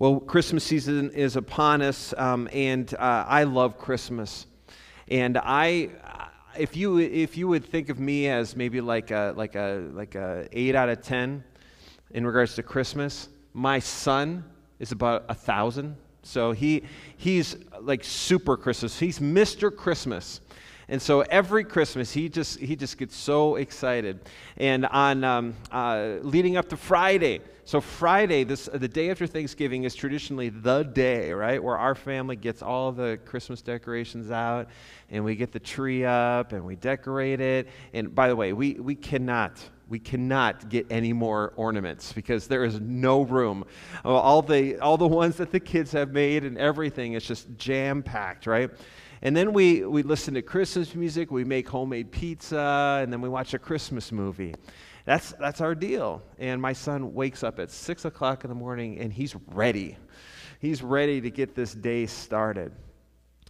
Well, Christmas season is upon us, um, and uh, I love Christmas. And I, if you if you would think of me as maybe like a like a like a eight out of ten in regards to Christmas, my son is about a thousand. So he he's like super Christmas. He's Mr. Christmas. And so every Christmas, he just, he just gets so excited. And on um, uh, leading up to Friday, so Friday, this, the day after Thanksgiving, is traditionally the day, right, where our family gets all the Christmas decorations out, and we get the tree up, and we decorate it. And by the way, we, we cannot we cannot get any more ornaments because there is no room. Uh, all the, all the ones that the kids have made and everything is just jam packed, right? And then we, we listen to Christmas music, we make homemade pizza, and then we watch a Christmas movie. That's, that's our deal. And my son wakes up at 6 o'clock in the morning and he's ready. He's ready to get this day started.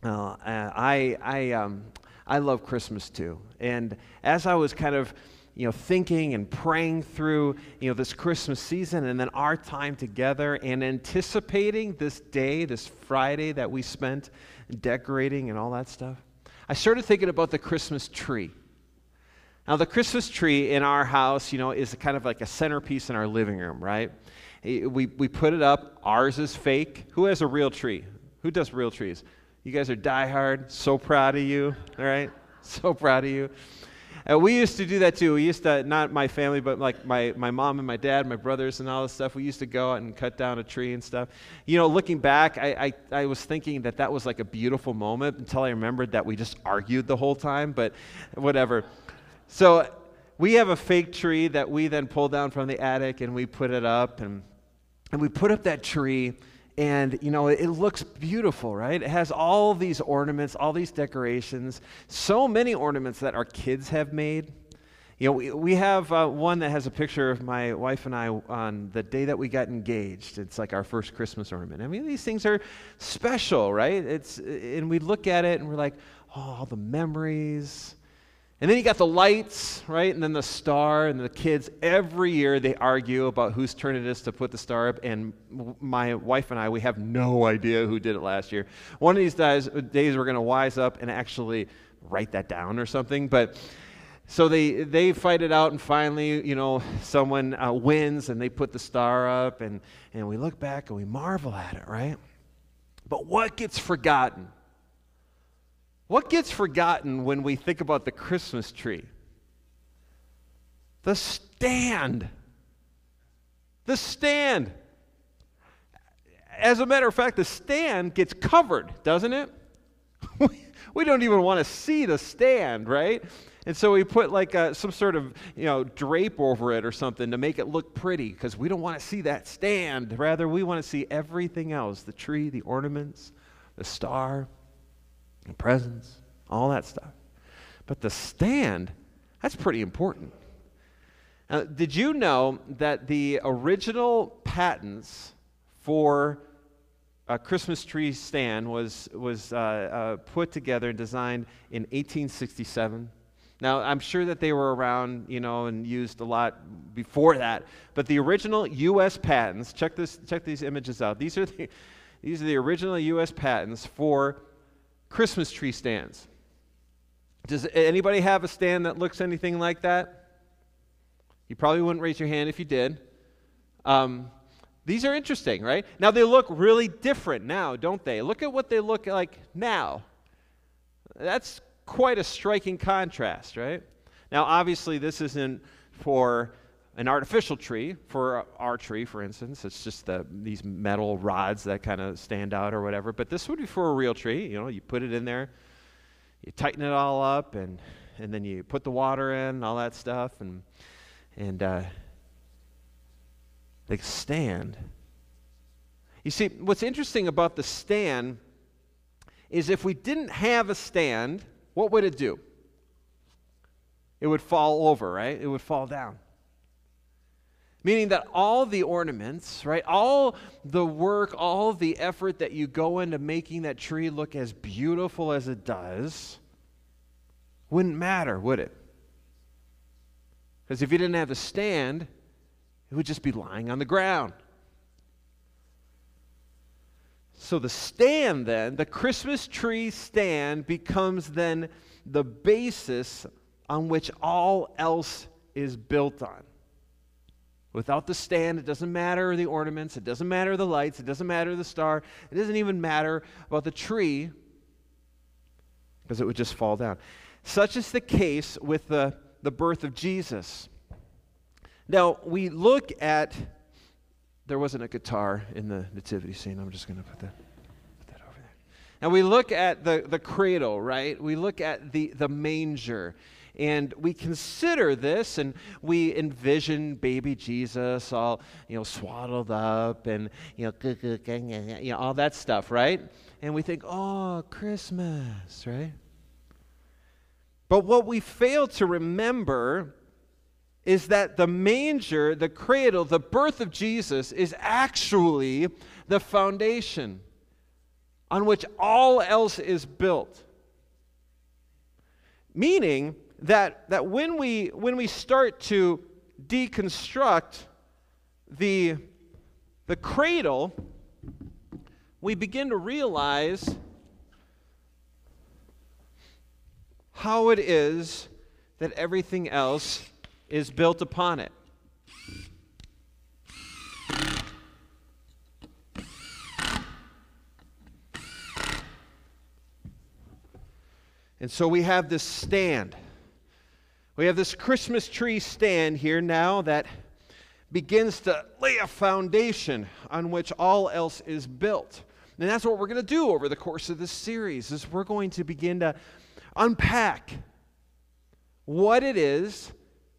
Uh, I, I, um, I love Christmas too. And as I was kind of you know, thinking and praying through, you know, this Christmas season and then our time together and anticipating this day, this Friday that we spent decorating and all that stuff, I started thinking about the Christmas tree. Now, the Christmas tree in our house, you know, is kind of like a centerpiece in our living room, right? We, we put it up. Ours is fake. Who has a real tree? Who does real trees? You guys are diehard. So proud of you, all right? So proud of you. Uh, we used to do that too. We used to, not my family, but like my, my mom and my dad, my brothers and all this stuff, we used to go out and cut down a tree and stuff. You know, looking back, I, I, I was thinking that that was like a beautiful moment until I remembered that we just argued the whole time, but whatever. So we have a fake tree that we then pull down from the attic and we put it up and, and we put up that tree and you know it looks beautiful right? It has all these ornaments all these decorations. So many ornaments that our kids have made. You know we, we have uh, one that has a picture of my wife and i on the day that we got engaged. It's like our first christmas ornament. I mean these things are special right? It's and we look at it and we're like oh all the memories and then you got the lights, right? And then the star, and the kids, every year they argue about whose turn it is to put the star up. And my wife and I, we have no idea who did it last year. One of these days, days we're going to wise up and actually write that down or something. But so they, they fight it out, and finally, you know, someone uh, wins and they put the star up. And, and we look back and we marvel at it, right? But what gets forgotten? What gets forgotten when we think about the Christmas tree? The stand. The stand. As a matter of fact, the stand gets covered, doesn't it? we don't even want to see the stand, right? And so we put like a, some sort of you know drape over it or something to make it look pretty because we don't want to see that stand. Rather, we want to see everything else: the tree, the ornaments, the star and presents, all that stuff. But the stand, that's pretty important. Now, did you know that the original patents for a Christmas tree stand was, was uh, uh, put together and designed in 1867? Now, I'm sure that they were around, you know, and used a lot before that. But the original U.S. patents, check, this, check these images out. These are the, these are the original U.S. patents for Christmas tree stands. Does anybody have a stand that looks anything like that? You probably wouldn't raise your hand if you did. Um, these are interesting, right? Now they look really different now, don't they? Look at what they look like now. That's quite a striking contrast, right? Now, obviously, this isn't for an artificial tree for our tree, for instance. It's just the, these metal rods that kind of stand out or whatever. But this would be for a real tree. You know, you put it in there, you tighten it all up, and, and then you put the water in, and all that stuff, and, and uh, they stand. You see, what's interesting about the stand is if we didn't have a stand, what would it do? It would fall over, right? It would fall down. Meaning that all the ornaments, right, all the work, all the effort that you go into making that tree look as beautiful as it does wouldn't matter, would it? Because if you didn't have a stand, it would just be lying on the ground. So the stand, then, the Christmas tree stand, becomes then the basis on which all else is built on. Without the stand, it doesn't matter the ornaments, it doesn't matter the lights, it doesn't matter the star, it doesn't even matter about the tree because it would just fall down. Such is the case with the, the birth of Jesus. Now, we look at, there wasn't a guitar in the nativity scene. I'm just going to put that, put that over there. Now, we look at the, the cradle, right? We look at the, the manger. And we consider this and we envision baby Jesus all, you know, swaddled up and, you know, you know, all that stuff, right? And we think, oh, Christmas, right? But what we fail to remember is that the manger, the cradle, the birth of Jesus is actually the foundation on which all else is built. Meaning, that, that when, we, when we start to deconstruct the, the cradle, we begin to realize how it is that everything else is built upon it. And so we have this stand. We have this Christmas tree stand here now that begins to lay a foundation on which all else is built. And that's what we're going to do over the course of this series is we're going to begin to unpack what it is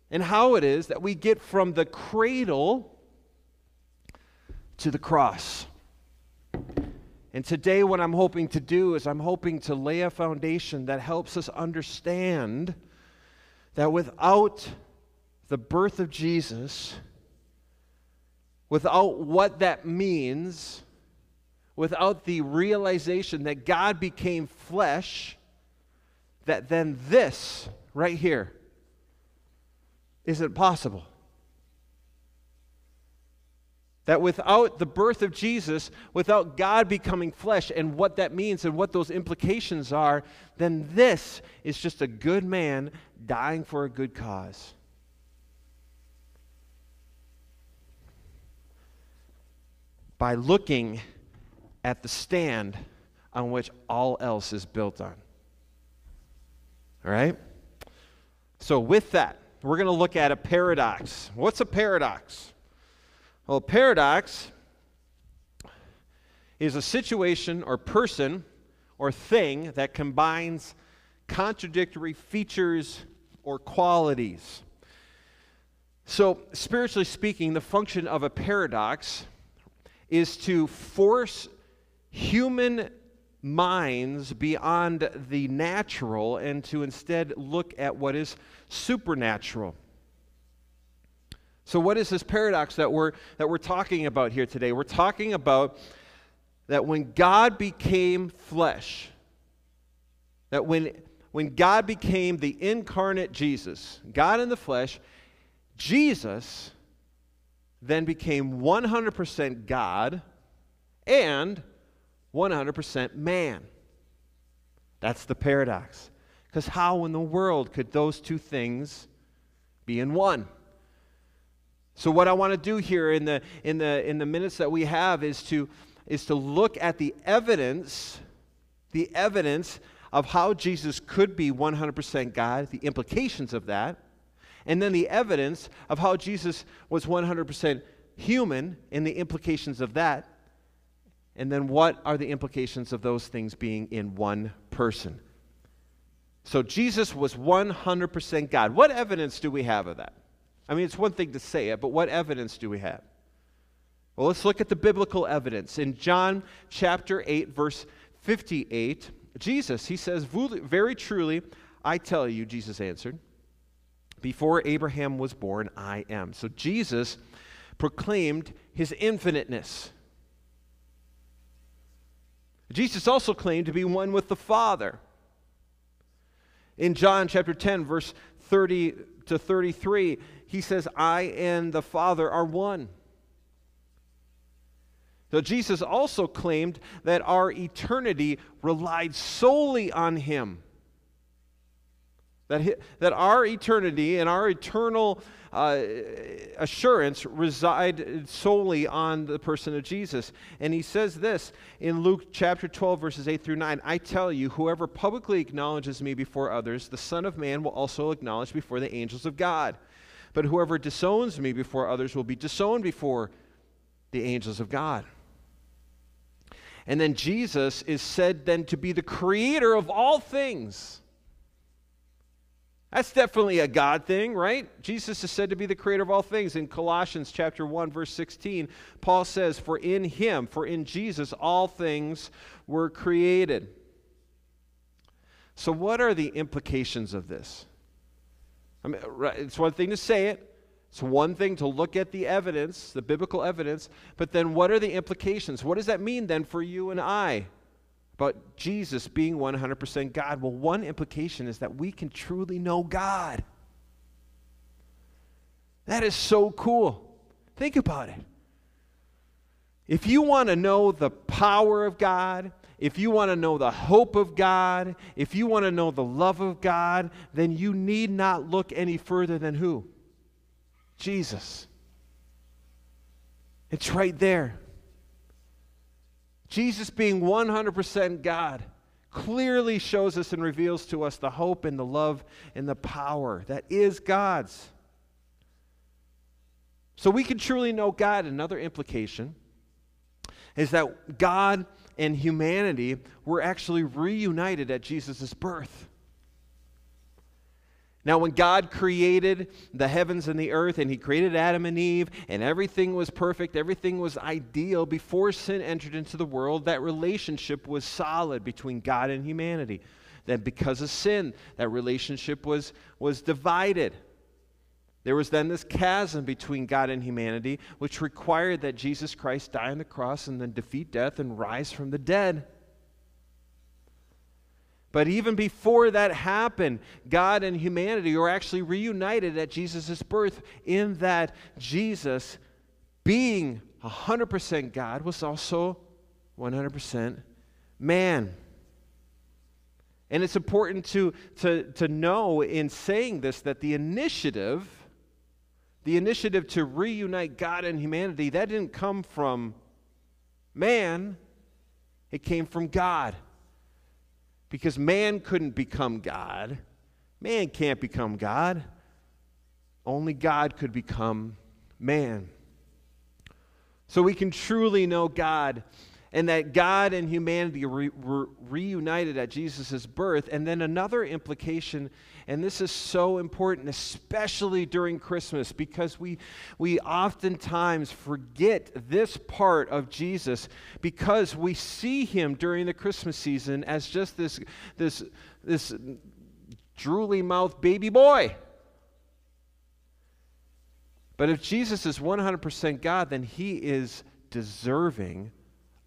and how it is that we get from the cradle to the cross. And today, what I'm hoping to do is I'm hoping to lay a foundation that helps us understand that without the birth of Jesus, without what that means, without the realization that God became flesh, that then this right here isn't possible. That without the birth of Jesus, without God becoming flesh and what that means and what those implications are, then this is just a good man dying for a good cause. By looking at the stand on which all else is built on. All right? So, with that, we're going to look at a paradox. What's a paradox? Well, a paradox is a situation or person or thing that combines contradictory features or qualities. So, spiritually speaking, the function of a paradox is to force human minds beyond the natural and to instead look at what is supernatural. So, what is this paradox that we're, that we're talking about here today? We're talking about that when God became flesh, that when, when God became the incarnate Jesus, God in the flesh, Jesus then became 100% God and 100% man. That's the paradox. Because how in the world could those two things be in one? So, what I want to do here in the, in, the, in the minutes that we have is to, is to look at the evidence, the evidence of how Jesus could be 100% God, the implications of that, and then the evidence of how Jesus was 100% human and the implications of that, and then what are the implications of those things being in one person? So Jesus was 100% God. What evidence do we have of that? I mean, it's one thing to say it, but what evidence do we have? Well, let's look at the biblical evidence. In John chapter 8, verse 58, Jesus, he says, Very truly, I tell you, Jesus answered, before Abraham was born, I am. So Jesus proclaimed his infiniteness. Jesus also claimed to be one with the Father. In John chapter 10, verse 30 to 33, he says, I and the Father are one. Though Jesus also claimed that our eternity relied solely on Him. That, that our eternity and our eternal uh, assurance reside solely on the person of Jesus. And he says this in Luke chapter 12, verses 8 through 9 I tell you, whoever publicly acknowledges me before others, the Son of Man will also acknowledge before the angels of God. But whoever disowns me before others will be disowned before the angels of God. And then Jesus is said then to be the creator of all things. That's definitely a God thing, right? Jesus is said to be the creator of all things. In Colossians chapter 1 verse 16, Paul says, "For in him, for in Jesus all things were created." So what are the implications of this? I mean, it's one thing to say it. It's one thing to look at the evidence, the biblical evidence, but then what are the implications? What does that mean then for you and I? About Jesus being 100% God? Well, one implication is that we can truly know God. That is so cool. Think about it. If you want to know the power of God, if you want to know the hope of God, if you want to know the love of God, then you need not look any further than who? Jesus. It's right there. Jesus being 100% God clearly shows us and reveals to us the hope and the love and the power that is God's. So we can truly know God. Another implication is that God and humanity were actually reunited at Jesus' birth. Now, when God created the heavens and the earth, and He created Adam and Eve, and everything was perfect, everything was ideal, before sin entered into the world, that relationship was solid between God and humanity. Then, because of sin, that relationship was, was divided. There was then this chasm between God and humanity, which required that Jesus Christ die on the cross and then defeat death and rise from the dead. But even before that happened, God and humanity were actually reunited at Jesus' birth, in that Jesus, being 100% God, was also 100% man. And it's important to, to, to know in saying this that the initiative, the initiative to reunite God and humanity, that didn't come from man, it came from God because man couldn't become God. Man can't become God. Only God could become man. So we can truly know God and that God and humanity were reunited at Jesus' birth. And then another implication, and this is so important, especially during Christmas, because we, we oftentimes forget this part of Jesus because we see him during the Christmas season as just this, this, this drooly mouthed baby boy. But if Jesus is 100% God, then he is deserving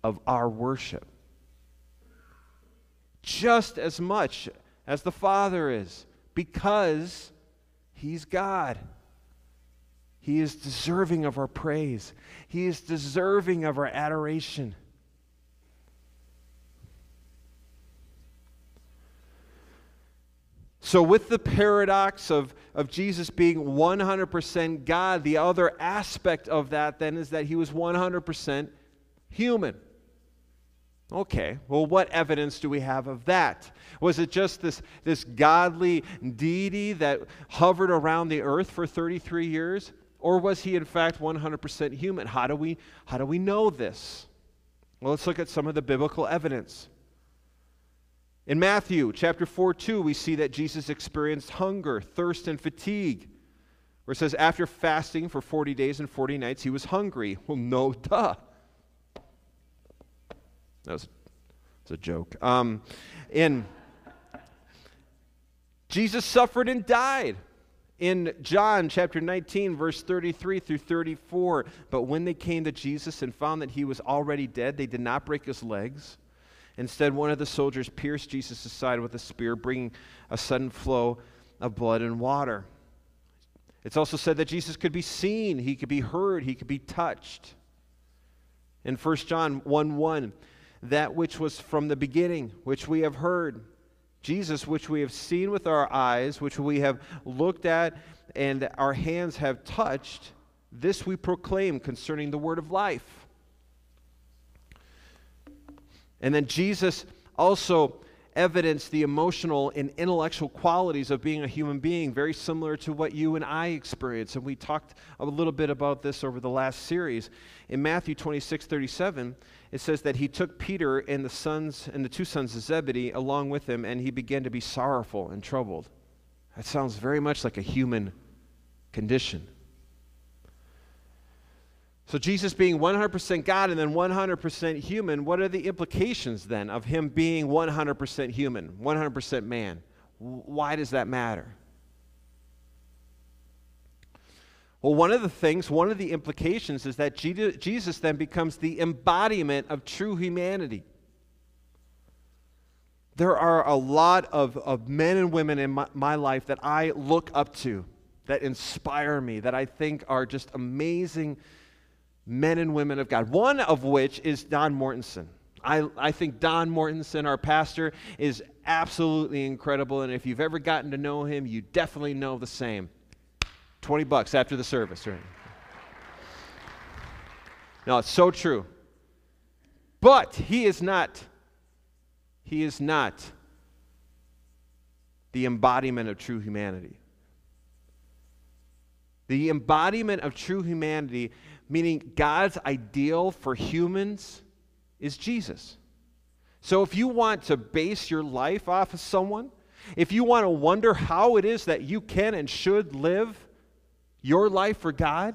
of our worship. Just as much as the Father is, because He's God. He is deserving of our praise, He is deserving of our adoration. So, with the paradox of, of Jesus being 100% God, the other aspect of that then is that he was 100% human. Okay, well, what evidence do we have of that? Was it just this, this godly deity that hovered around the earth for 33 years? Or was he, in fact, 100% human? How do, we, how do we know this? Well, let's look at some of the biblical evidence. In Matthew chapter 4 2, we see that Jesus experienced hunger, thirst, and fatigue. Where it says, after fasting for 40 days and 40 nights, he was hungry. Well, no, duh. That was, was a joke. Um, in Jesus suffered and died. In John chapter 19, verse 33 through 34, but when they came to Jesus and found that he was already dead, they did not break his legs. Instead, one of the soldiers pierced Jesus' side with a spear, bringing a sudden flow of blood and water. It's also said that Jesus could be seen, he could be heard, he could be touched. In 1 John 1 1, that which was from the beginning, which we have heard, Jesus, which we have seen with our eyes, which we have looked at, and our hands have touched, this we proclaim concerning the word of life. And then Jesus also evidenced the emotional and intellectual qualities of being a human being, very similar to what you and I experience. And we talked a little bit about this over the last series. In Matthew 26 37, it says that he took Peter and the sons and the two sons of Zebedee along with him, and he began to be sorrowful and troubled. That sounds very much like a human condition. So, Jesus being 100% God and then 100% human, what are the implications then of him being 100% human, 100% man? Why does that matter? Well, one of the things, one of the implications is that Jesus then becomes the embodiment of true humanity. There are a lot of, of men and women in my, my life that I look up to, that inspire me, that I think are just amazing men and women of God, one of which is Don Mortensen. I, I think Don Mortensen, our pastor, is absolutely incredible. And if you've ever gotten to know him, you definitely know the same. 20 bucks after the service, right? No, it's so true. But he is not, he is not the embodiment of true humanity. The embodiment of true humanity meaning God's ideal for humans is Jesus. So if you want to base your life off of someone, if you want to wonder how it is that you can and should live your life for God,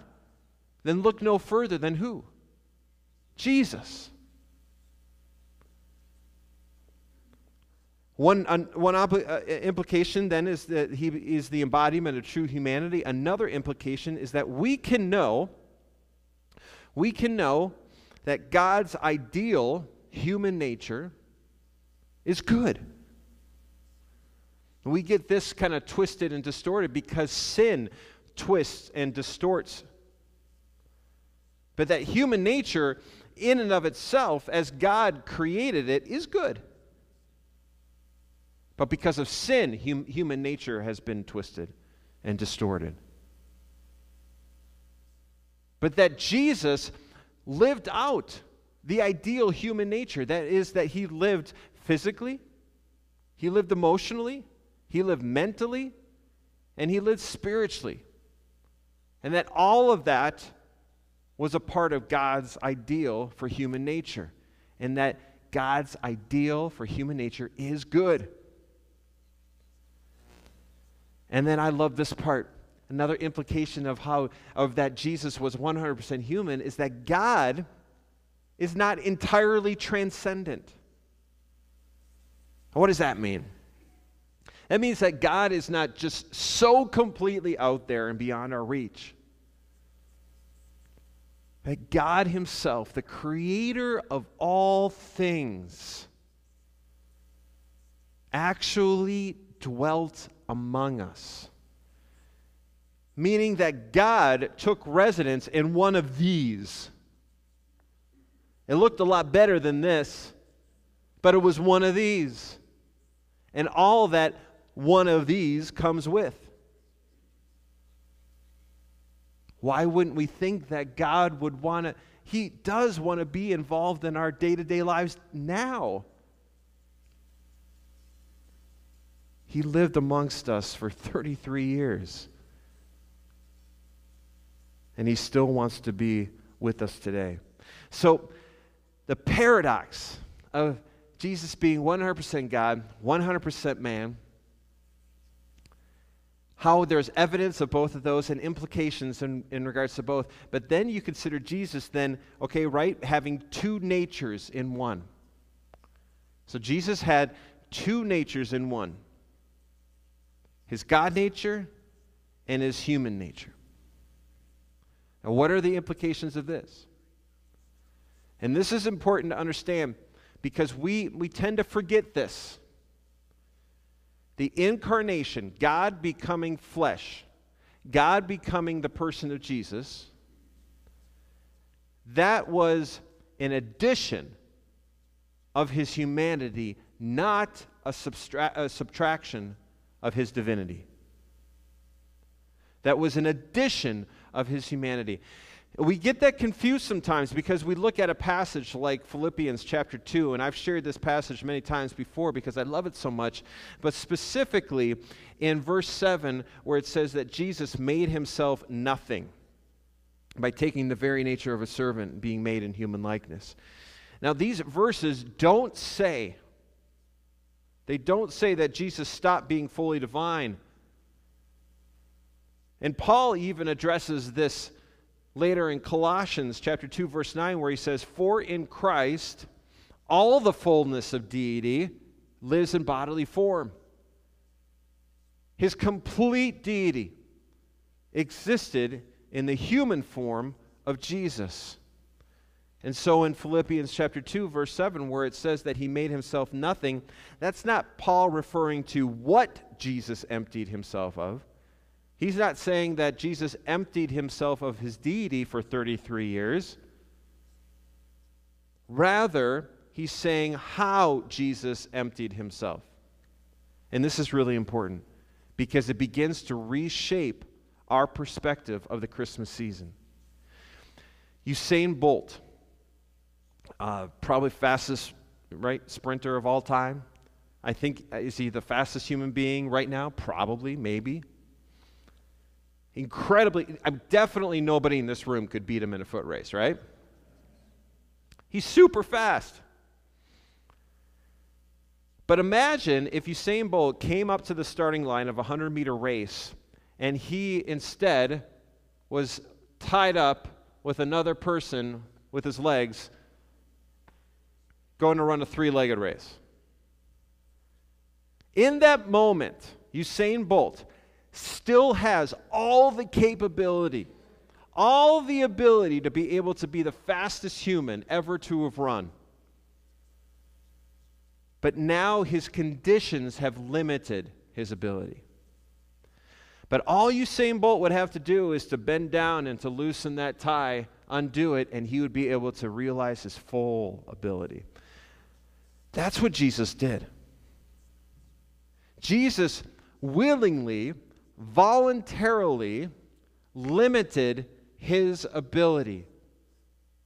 then look no further than who? Jesus. One, one uh, implication then is that he is the embodiment of true humanity. Another implication is that we can know we can know that God's ideal human nature is good. We get this kind of twisted and distorted because sin twists and distorts. But that human nature, in and of itself, as God created it, is good. But because of sin, hum- human nature has been twisted and distorted but that Jesus lived out the ideal human nature. That is, that he lived physically, he lived emotionally, he lived mentally, and he lived spiritually. And that all of that was a part of God's ideal for human nature. And that God's ideal for human nature is good. And then I love this part another implication of how of that Jesus was 100% human is that God is not entirely transcendent. What does that mean? That means that God is not just so completely out there and beyond our reach. That God Himself, the creator of all things, actually dwelt among us meaning that God took residence in one of these. It looked a lot better than this, but it was one of these. And all that one of these comes with. Why wouldn't we think that God would want to? He does want to be involved in our day to day lives now. He lived amongst us for 33 years and he still wants to be with us today. So, the paradox of Jesus being 100% God, 100% man, how there's evidence of both of those and implications in, in regards to both. But then you consider Jesus, then, okay, right, having two natures in one. So Jesus had two natures in one his God nature and his human nature. Now, what are the implications of this? And this is important to understand because we, we tend to forget this. The incarnation, God becoming flesh, God becoming the person of Jesus, that was an addition of his humanity, not a, substra- a subtraction of his divinity. That was an addition of his humanity. We get that confused sometimes because we look at a passage like Philippians chapter 2, and I've shared this passage many times before because I love it so much. But specifically in verse 7, where it says that Jesus made himself nothing by taking the very nature of a servant, being made in human likeness. Now, these verses don't say, they don't say that Jesus stopped being fully divine. And Paul even addresses this later in Colossians chapter 2 verse 9 where he says for in Christ all the fullness of deity lives in bodily form. His complete deity existed in the human form of Jesus. And so in Philippians chapter 2 verse 7 where it says that he made himself nothing, that's not Paul referring to what Jesus emptied himself of. He's not saying that Jesus emptied himself of his deity for 33 years. Rather, he's saying how Jesus emptied himself. And this is really important because it begins to reshape our perspective of the Christmas season. Usain Bolt, uh, probably fastest right sprinter of all time. I think is he the fastest human being right now? Probably, maybe incredibly, I'm definitely nobody in this room could beat him in a foot race, right? He's super fast. But imagine if Usain Bolt came up to the starting line of a 100 meter race and he instead was tied up with another person with his legs going to run a three legged race. In that moment, Usain Bolt still has all the capability, all the ability to be able to be the fastest human ever to have run. But now his conditions have limited his ability. But all Usain Bolt would have to do is to bend down and to loosen that tie, undo it, and he would be able to realize his full ability. That's what Jesus did. Jesus willingly voluntarily limited his ability.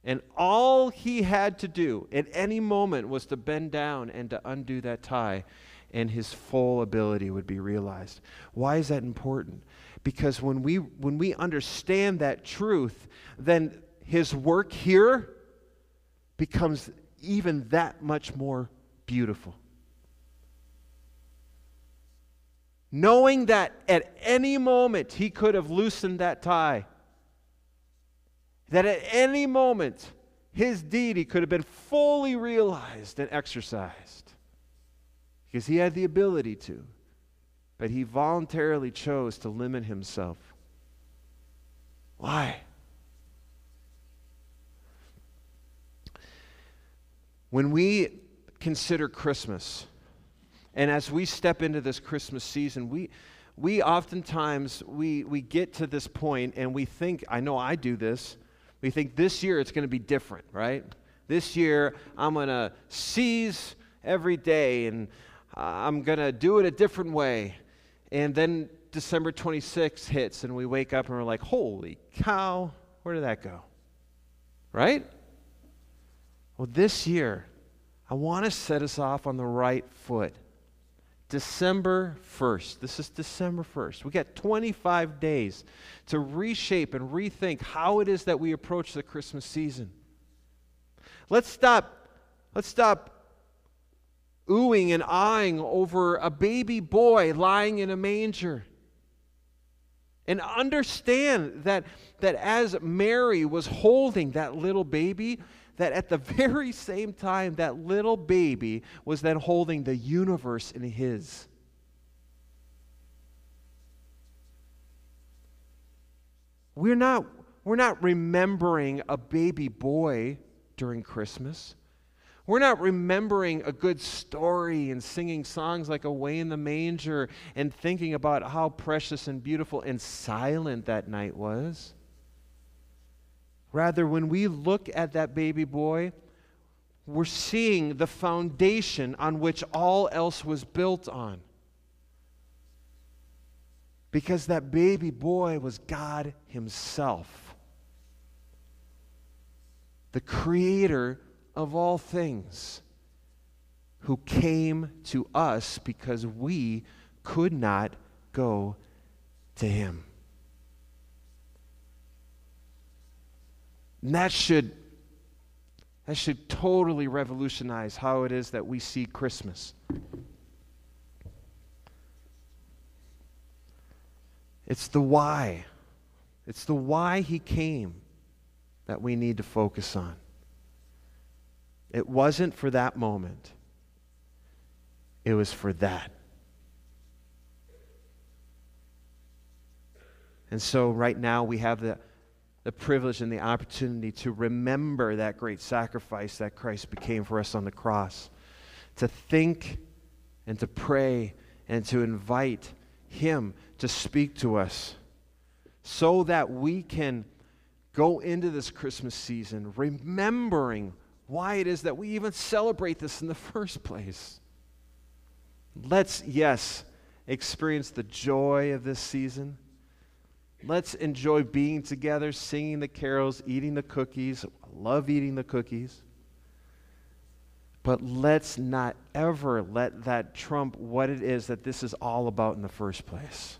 And all he had to do at any moment was to bend down and to undo that tie, and his full ability would be realized. Why is that important? Because when we, when we understand that truth, then his work here becomes even that much more beautiful. Knowing that at any moment he could have loosened that tie, that at any moment his deity could have been fully realized and exercised because he had the ability to, but he voluntarily chose to limit himself. Why? When we consider Christmas, and as we step into this Christmas season, we, we oftentimes we, we get to this point and we think, I know I do this, we think this year it's going to be different, right? This year I'm going to seize every day and uh, I'm going to do it a different way. And then December 26th hits and we wake up and we're like, holy cow, where did that go? Right? Well, this year, I want to set us off on the right foot. December 1st. This is December 1st. We got 25 days to reshape and rethink how it is that we approach the Christmas season. Let's stop let's stop oohing and eyeing over a baby boy lying in a manger. And understand that, that as Mary was holding that little baby, that at the very same time that little baby was then holding the universe in his. We're not, we're not remembering a baby boy during Christmas. We're not remembering a good story and singing songs like Away in the Manger and thinking about how precious and beautiful and silent that night was. Rather, when we look at that baby boy, we're seeing the foundation on which all else was built on. Because that baby boy was God Himself, the creator of all things, who came to us because we could not go to Him. And that should that should totally revolutionize how it is that we see Christmas. It's the why. It's the why he came that we need to focus on. It wasn't for that moment, it was for that. And so, right now, we have the the privilege and the opportunity to remember that great sacrifice that Christ became for us on the cross, to think and to pray and to invite Him to speak to us so that we can go into this Christmas season remembering why it is that we even celebrate this in the first place. Let's, yes, experience the joy of this season Let's enjoy being together, singing the carols, eating the cookies. I love eating the cookies. But let's not ever let that trump what it is that this is all about in the first place.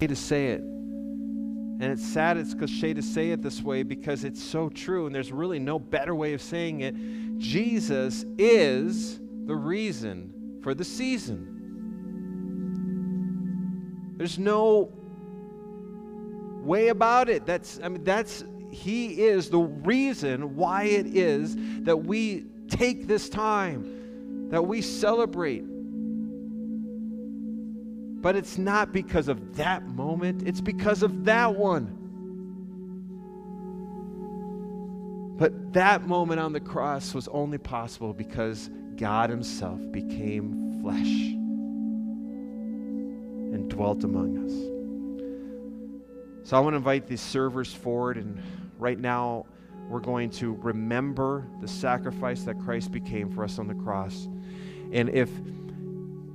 To say it. And it's sad, it's cliche to say it this way because it's so true, and there's really no better way of saying it. Jesus is the reason for the season. There's no way about it. That's, I mean, that's, He is the reason why it is that we take this time, that we celebrate. But it's not because of that moment, it's because of that one. But that moment on the cross was only possible because God Himself became flesh and dwelt among us. So I want to invite these servers forward, and right now we're going to remember the sacrifice that Christ became for us on the cross. And if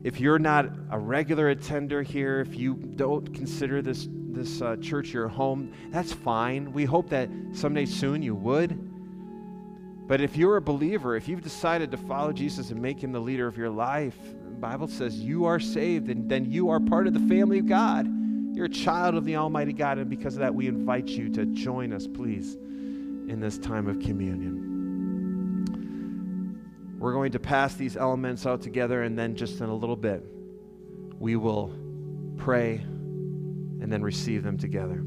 if you're not a regular attender here, if you don't consider this this uh, church your home, that's fine. We hope that someday soon you would. But if you're a believer, if you've decided to follow Jesus and make him the leader of your life, the Bible says you are saved and then you are part of the family of God. You're a child of the Almighty God, and because of that, we invite you to join us, please, in this time of communion. We're going to pass these elements out together, and then just in a little bit, we will pray and then receive them together.